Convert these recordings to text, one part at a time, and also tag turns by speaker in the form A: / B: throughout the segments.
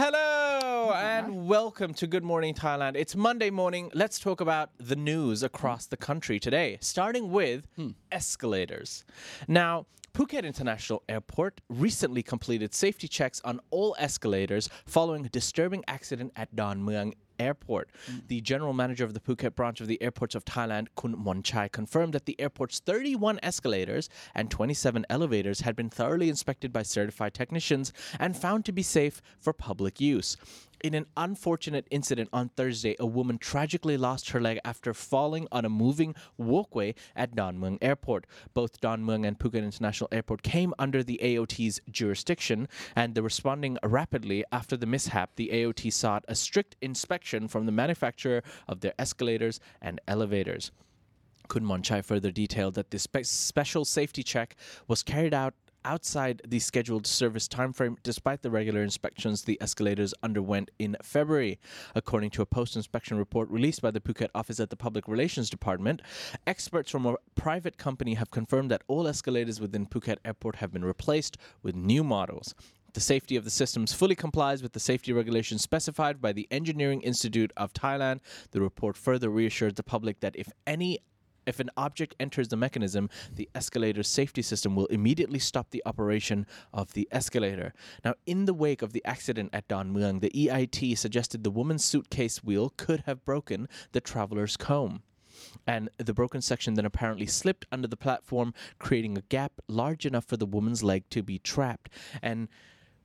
A: Hello and welcome to Good Morning Thailand. It's Monday morning. Let's talk about the news across the country today, starting with hmm. escalators. Now, Phuket International Airport recently completed safety checks on all escalators following a disturbing accident at Don Mueang Airport. Mm. The general manager of the Phuket branch of the airports of Thailand, Kun Monchai, confirmed that the airport's 31 escalators and 27 elevators had been thoroughly inspected by certified technicians and found to be safe for public use. In an unfortunate incident on Thursday, a woman tragically lost her leg after falling on a moving walkway at Don Mueang Airport. Both Don Mueang and Phuket International Airport came under the AOT's jurisdiction, and the responding rapidly after the mishap, the AOT sought a strict inspection from the manufacturer of their escalators and elevators. Kun Monchai further detailed that the spe- special safety check was carried out outside the scheduled service timeframe despite the regular inspections the escalators underwent in February. According to a post inspection report released by the Phuket office at the Public Relations Department, experts from a private company have confirmed that all escalators within Phuket Airport have been replaced with new models. The safety of the systems fully complies with the safety regulations specified by the Engineering Institute of Thailand. The report further reassured the public that if any if an object enters the mechanism, the escalator safety system will immediately stop the operation of the escalator. Now, in the wake of the accident at Don Mueang, the EIT suggested the woman's suitcase wheel could have broken the traveler's comb. And the broken section then apparently slipped under the platform, creating a gap large enough for the woman's leg to be trapped. And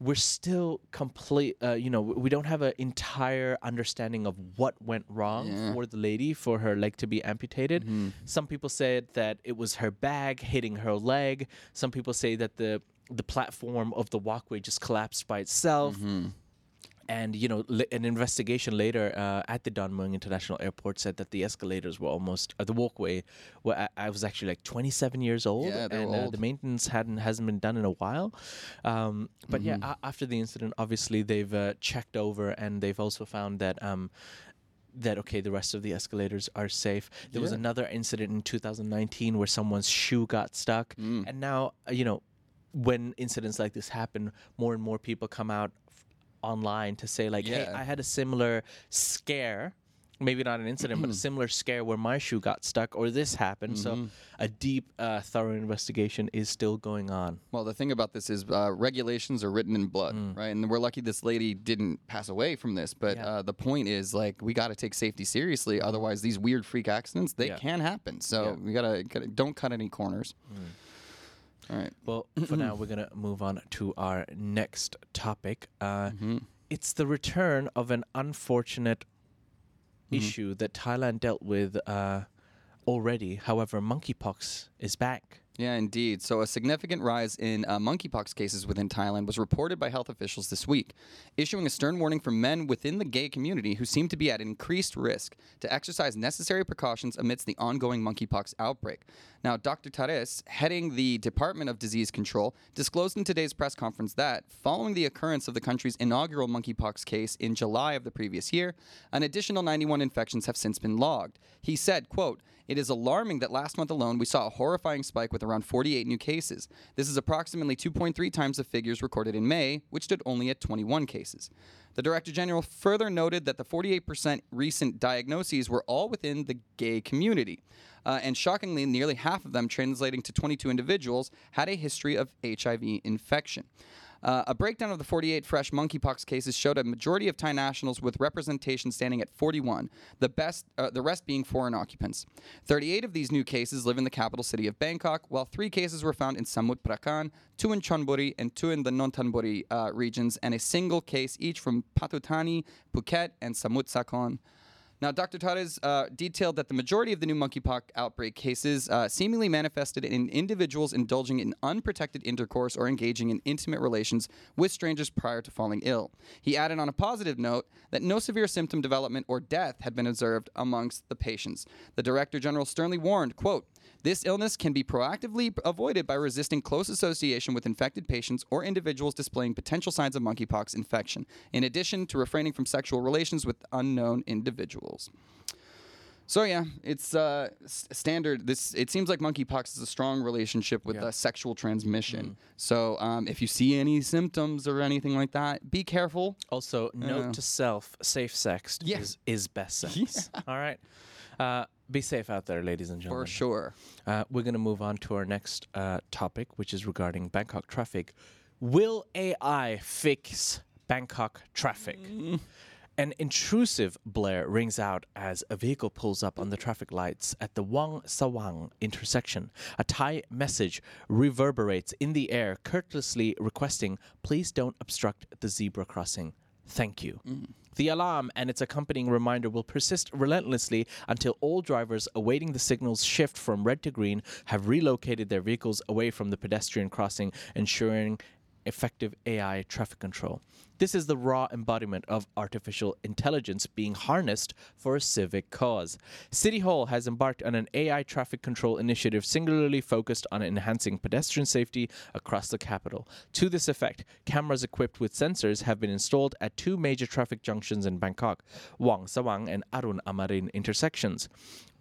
A: we're still complete uh, you know we don't have an entire understanding of what went wrong
B: Yeah.
A: for the lady for her leg to be amputated. Some people said that it was her bag hitting her leg. Some people say that the the platform of the walkway just collapsed by itself and you know, an investigation later uh, at the Don Mueang International Airport said that the escalators were almost uh, the walkway. Where I, I was actually like 27 years old,
B: Yeah,
A: and Uh, the maintenance hadn't hasn't been done in a while. Um, but
B: Mm-hmm.
A: yeah, a- after the incident, obviously they've uh, checked over, and they've also found that. Um, that okay, the rest of the escalators are safe. There was another incident in 2019 where someone's shoe got stuck,
B: Mm.
A: and now uh, you know when incidents like this happen, more and more people come out online to say like, "Hey, I had a similar scare." Maybe not an incident, but a similar scare where my shoe got stuck or this happened.
B: Mm-hmm.
A: So, a deep, uh, thorough investigation is still going on.
B: Well, the thing about this is uh, regulations are written in blood, right? And we're lucky this lady didn't pass away from this. But
A: Yeah.
B: uh, the point is, like, we got to take safety seriously. Otherwise, these weird freak accidents they
A: Yeah.
B: can happen. So
A: Yeah.
B: we gotta, gotta don't cut any corners. All right.
A: Well, for now, we're going to move on to our next topic. Uh,
B: Mm-hmm.
A: It's the return of an unfortunate
B: Mm-hmm.
A: issue that Thailand dealt with uh, already. However, monkeypox is back.
B: Yeah, indeed. So, a significant rise in uh, monkeypox cases within Thailand was reported by health officials this week, issuing a stern warning for men within the gay community who seem to be at increased risk to exercise necessary precautions amidst the ongoing monkeypox outbreak. Now, Dr. Tares, heading the Department of Disease Control, disclosed in today's press conference that, following the occurrence of the country's inaugural monkeypox case in July of the previous year, an additional 91 infections have since been logged. He said, quote, it is alarming that last month alone we saw a horrifying spike with around 48 new cases. This is approximately 2.3 times the figures recorded in May, which stood only at 21 cases. The Director General further noted that the 48% recent diagnoses were all within the gay community. Uh, and shockingly, nearly half of them, translating to 22 individuals, had a history of HIV infection. Uh, a breakdown of the 48 fresh monkeypox cases showed a majority of Thai nationals with representation standing at 41, the best, uh, the rest being foreign occupants. 38 of these new cases live in the capital city of Bangkok, while three cases were found in Samut Prakan, two in Chonburi, and two in the Nonthaburi uh, regions, and a single case each from Pathum Thani, Phuket, and Samut Sakhon. Now, Dr. Tares uh, detailed that the majority of the new monkeypox outbreak cases uh, seemingly manifested in individuals indulging in unprotected intercourse or engaging in intimate relations with strangers prior to falling ill. He added on a positive note that no severe symptom development or death had been observed amongst the patients. The Director General sternly warned, quote, this illness can be proactively avoided by resisting close association with infected patients or individuals displaying potential signs of monkeypox infection, in addition to refraining from sexual relations with unknown individuals. So yeah, it's uh, s- standard. This it seems like monkeypox is a strong relationship with
A: Yeah.
B: uh, sexual transmission. So um, if you see any symptoms or anything like that, be careful.
A: Also, note
B: Yeah.
A: to self: safe sex
B: Yeah.
A: is is best sex. All right. Uh, be safe out there, ladies and gentlemen.
B: For sure.
A: Uh, we're going to move on to our next uh, topic, which is regarding Bangkok traffic. Will AI fix Bangkok traffic? An intrusive blare rings out as a vehicle pulls up on the traffic lights at the Wong Sawang intersection. A Thai message reverberates in the air, courteously requesting, please don't obstruct the zebra crossing. Thank you. Mm. The alarm and its accompanying reminder will persist relentlessly until all drivers awaiting the signal's shift from red to green have relocated their vehicles away from the pedestrian crossing, ensuring effective AI traffic control. This is the raw embodiment of artificial intelligence being harnessed for a civic cause. City Hall has embarked on an AI traffic control initiative singularly focused on enhancing pedestrian safety across the capital. To this effect, cameras equipped with sensors have been installed at two major traffic junctions in Bangkok, Wong Sawang and Arun Amarin intersections.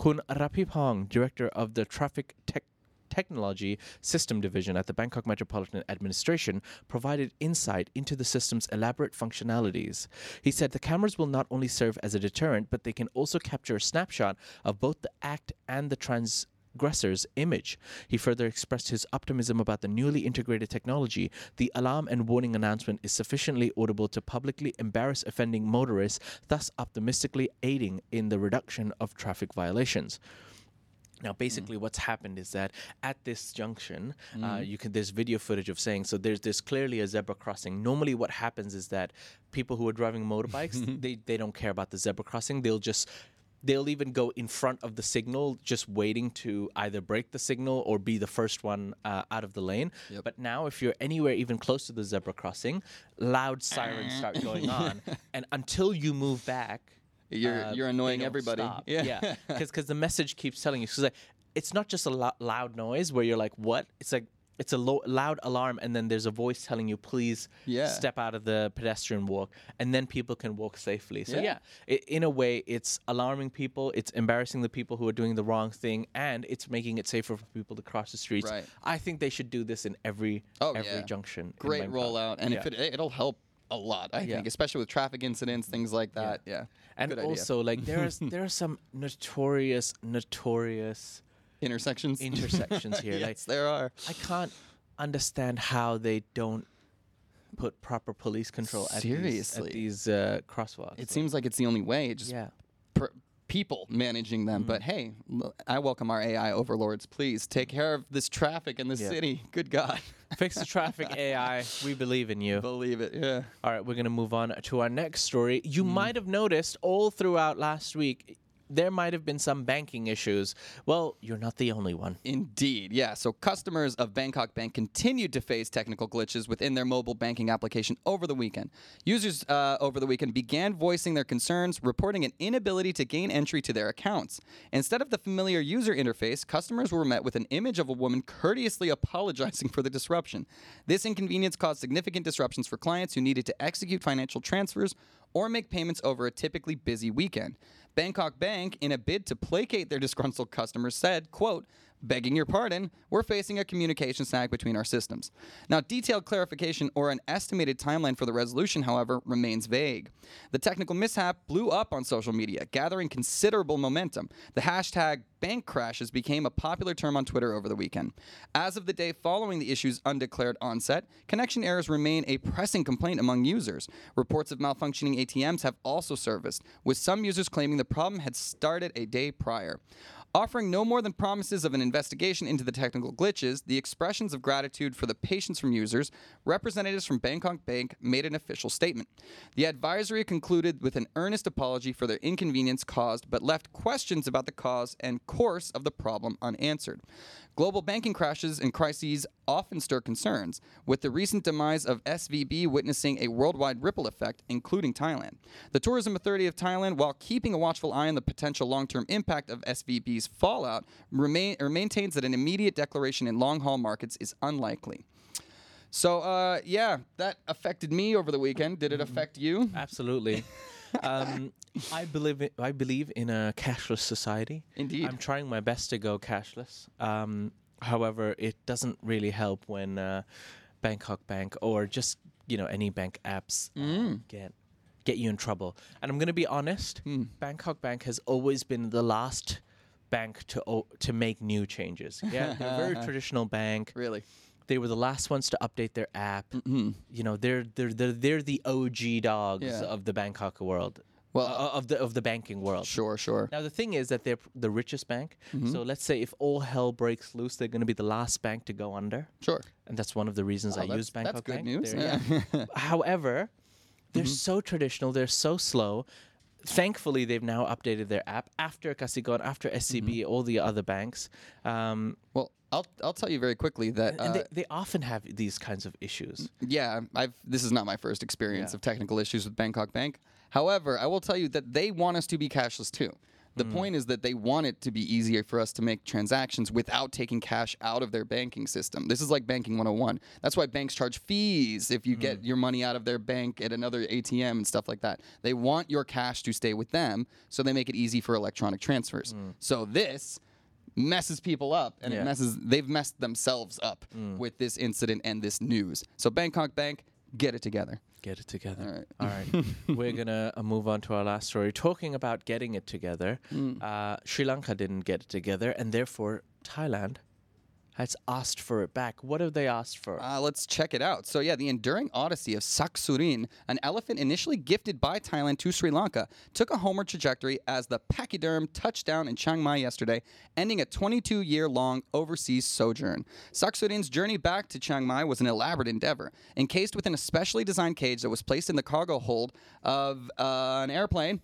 A: Kun Rapipong, director of the Traffic Tech Technology System Division at the Bangkok Metropolitan Administration provided insight into the system's elaborate functionalities. He said the cameras will not only serve as a deterrent, but they can also capture a snapshot of both the act and the transgressor's image. He further expressed his optimism about the newly integrated technology. The alarm and warning announcement is sufficiently audible to publicly embarrass offending motorists, thus optimistically aiding in the reduction of traffic violations. Now, basically, what's happened is that at this junction, uh, you can there's video footage of saying so. There's there's clearly a zebra crossing. Normally, what happens is that people who are driving motorbikes they they don't care about the zebra crossing. They'll just they'll even go in front of the signal, just waiting to either break the signal or be the first one uh, out of the lane. But now, if you're anywhere even close to the zebra crossing, loud sirens start going on, and until you move back,
B: You're
A: uh,
B: you're annoying everybody.
A: stop. Yeah, because the message keeps telling you. So like, it's not just a lo- loud noise where you're like, "What?" It's like it's a lo- loud alarm, and then there's a voice telling you, "Please
B: Yeah.
A: step out of the pedestrian walk," and then people can walk safely. So
B: Yeah.
A: yeah, i in a way, it's alarming people, it's embarrassing the people who are doing the wrong thing, and it's making it safer for people to cross the streets.
B: Right.
A: I think they should do this in every
B: Oh,
A: every junction.
B: Great rollout, and if it it'll help a lot, I
A: Yeah.
B: think, especially with traffic incidents, things like that. Yeah.
A: and
B: Good idea.
A: also like there's there are some notorious notorious
B: intersections.
A: intersections here.
B: yes,
A: Like
B: there are.
A: I can't understand how they don't put proper police control at these, at these uh, crosswalks.
B: It seems like it's the only way. It Just
A: yeah.
B: People managing them. But
A: Mm-hmm.
B: hey, I welcome our AI overlords. Please take care of this traffic in the
A: Yeah.
B: city. Good God.
A: Fix the traffic AI. We believe in you.
B: Believe it. Yeah.
A: All right, we're going to move on to our next story. You might have noticed all throughout last week there might have been some banking issues. Well, you're not the only one.
B: Indeed, yeah. So customers of Bangkok Bank continued to face technical glitches within their mobile banking application over the weekend. Users uh, over the weekend began voicing their concerns, reporting an inability to gain entry to their accounts. Instead of the familiar user interface, customers were met with an image of a woman courteously apologizing for the disruption. This inconvenience caused significant disruptions for clients who needed to execute financial transfers or make payments over a typically busy weekend. Bangkok Bank, in a bid to placate their disgruntled customers, said, quote, Begging your pardon, we're facing a communication snag between our systems. Now, detailed clarification or an estimated timeline for the resolution, however, remains vague. The technical mishap blew up on social media, gathering considerable momentum. The hashtag bank crashes became a popular term on Twitter over the weekend. As of the day following the issue's undeclared onset, connection errors remain a pressing complaint among users. Reports of malfunctioning ATMs have also surfaced, with some users claiming the problem had started a day prior. Offering no more than promises of an investigation into the technical glitches, the expressions of gratitude for the patience from users, representatives from Bangkok Bank made an official statement. The advisory concluded with an earnest apology for their inconvenience caused, but left questions about the cause and course of the problem unanswered. Global banking crashes and crises often stir concerns, with the recent demise of SVB witnessing a worldwide ripple effect, including Thailand. The Tourism Authority of Thailand, while keeping a watchful eye on the potential long term impact of SVB's fallout, remain, or maintains that an immediate declaration in long haul markets is unlikely. So, uh, yeah, that affected me over the weekend. Did it affect you?
A: Absolutely. um, I believe in, I believe in a cashless society.
B: Indeed.
A: I'm trying my best to go cashless. Um, however, it doesn't really help when uh, Bangkok Bank or just you know any bank apps uh, get get you in trouble. And I'm going to be honest, Bangkok Bank has always been the last bank to o- to make new changes. Yeah, they're a very traditional bank.
B: Really?
A: They were the last ones to update their app. You know, they're they're they're, they're the OG dogs
B: Yeah.
A: of the Bangkok world.
B: Well,
A: uh, of the of the banking world.
B: Sure, sure.
A: Now the thing is that they're the richest bank.
B: Mm-hmm.
A: So let's say if all hell breaks loose, they're going to be the last bank to go under,
B: Sure.
A: and that's one of the reasons
B: Oh,
A: I use Bangkok
B: that's good
A: Bank.
B: news,
A: They're-
B: yeah. Mm-hmm.
A: However, they're so traditional. They're so slow. Thankfully, they've now updated their app after Kasikorn, after SCB,
B: Mm-hmm.
A: all the other banks. Um,
B: Well, I'll I'll tell you very quickly that
A: and
B: uh,
A: they, they often have these kinds of issues.
B: yeah, I've this is not my first experience
A: Yeah.
B: of technical issues with Bangkok Bank. However, I will tell you that they want us to be cashless too. The
A: Mm.
B: point is that they want it to be easier for us to make transactions without taking cash out of their banking system. This is like banking 101. That's why banks charge fees if you
A: Mm.
B: get your money out of their bank at another ATM and stuff like that. They want your cash to stay with them, so they make it easy for electronic transfers. So this messes people up and
A: Yeah.
B: it messes they've messed themselves up with this incident and this news. So Bangkok Bank, get it together.
A: Get it together.
B: All right.
A: All right. We're going to uh, move on to our last story. Talking about getting it together,
B: Mm.
A: uh, Sri Lanka didn't get it together, and therefore Thailand has asked for it back. What have they asked for?
B: Uh, let's check it out. So, yeah, the enduring odyssey of Saksurin, an elephant initially gifted by Thailand to Sri Lanka, took a homeward trajectory as the pachyderm touched down in Chiang Mai yesterday, ending a 22 year long overseas sojourn. Saksurin's journey back to Chiang Mai was an elaborate endeavor, encased within a specially designed cage that was placed in the cargo hold of uh, an airplane,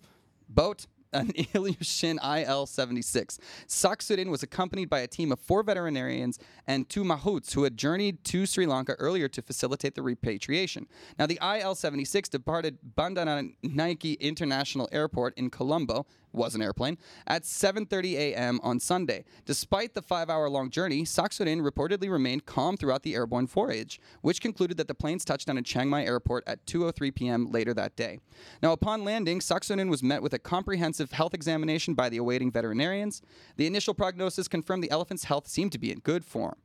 B: boat, an Ilyushin IL 76. Saksurin was accompanied by a team of four veterinarians and two mahouts who had journeyed to Sri Lanka earlier to facilitate the repatriation. Now, the IL 76 departed Bandaranaike International Airport in Colombo. Was an airplane at 7:30 a.m. on Sunday. Despite the five-hour-long journey, Saksurin reportedly remained calm throughout the airborne voyage, which concluded that the planes touched down at Chiang Mai Airport at 2:03 p.m. later that day. Now, upon landing, Saksurin was met with a comprehensive health examination by the awaiting veterinarians. The initial prognosis confirmed the elephant's health seemed to be in good form.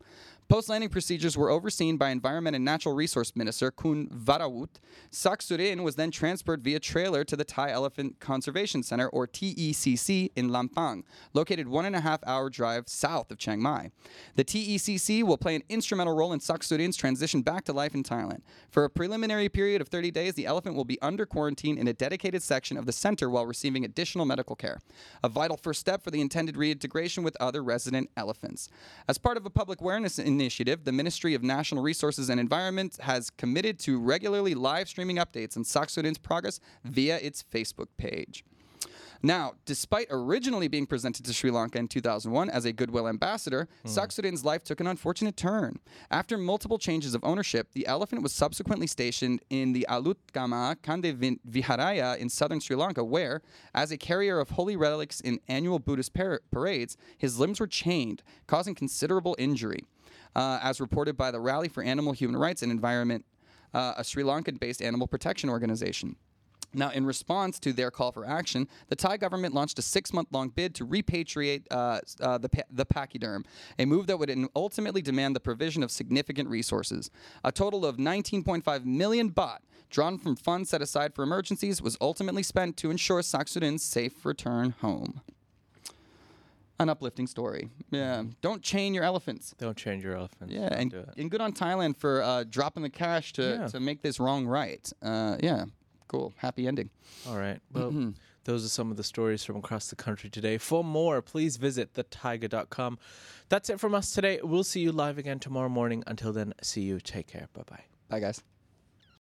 B: Post landing procedures were overseen by Environment and Natural Resource Minister Kun Varawut. Saksurin was then transferred via trailer to the Thai Elephant Conservation Center, or TECC, in Lampang, located one and a half hour drive south of Chiang Mai. The TECC will play an instrumental role in Saksurin's transition back to life in Thailand. For a preliminary period of 30 days, the elephant will be under quarantine in a dedicated section of the center while receiving additional medical care. A vital first step for the intended reintegration with other resident elephants. As part of a public awareness initiative, the Ministry of National Resources and Environment has committed to regularly live streaming updates on Saksurin's progress via its Facebook page. Now, despite originally being presented to Sri Lanka in 2001 as a goodwill ambassador, hmm. Saksurin's life took an unfortunate turn. After multiple changes of ownership, the elephant was subsequently stationed in the Aluthgama Kande Viharaya in southern Sri Lanka, where, as a carrier of holy relics in annual Buddhist par- parades, his limbs were chained, causing considerable injury. Uh, as reported by the Rally for Animal Human Rights and Environment, uh, a Sri Lankan based animal protection organization. Now, in response to their call for action, the Thai government launched a six-month-long bid to repatriate uh, uh, the pa- the pachyderm, a move that would ultimately demand the provision of significant resources. A total of 19.5 million baht, drawn from funds set aside for emergencies, was ultimately spent to ensure Saksurin's safe return home. An uplifting story. Yeah, don't chain your elephants.
A: Don't change your elephants.
B: Yeah,
A: Don't
B: and,
A: do it.
B: and good on Thailand for uh, dropping the cash to,
A: Yeah.
B: to make this wrong right. Uh, yeah, cool. Happy ending.
A: All right. Well,
B: Mm-hmm.
A: those are some of the stories from across the country today. For more, please visit thethaiger.com. That's it from us today. We'll see you live again tomorrow morning. Until then, see you. Take care. Bye bye.
B: Bye, guys.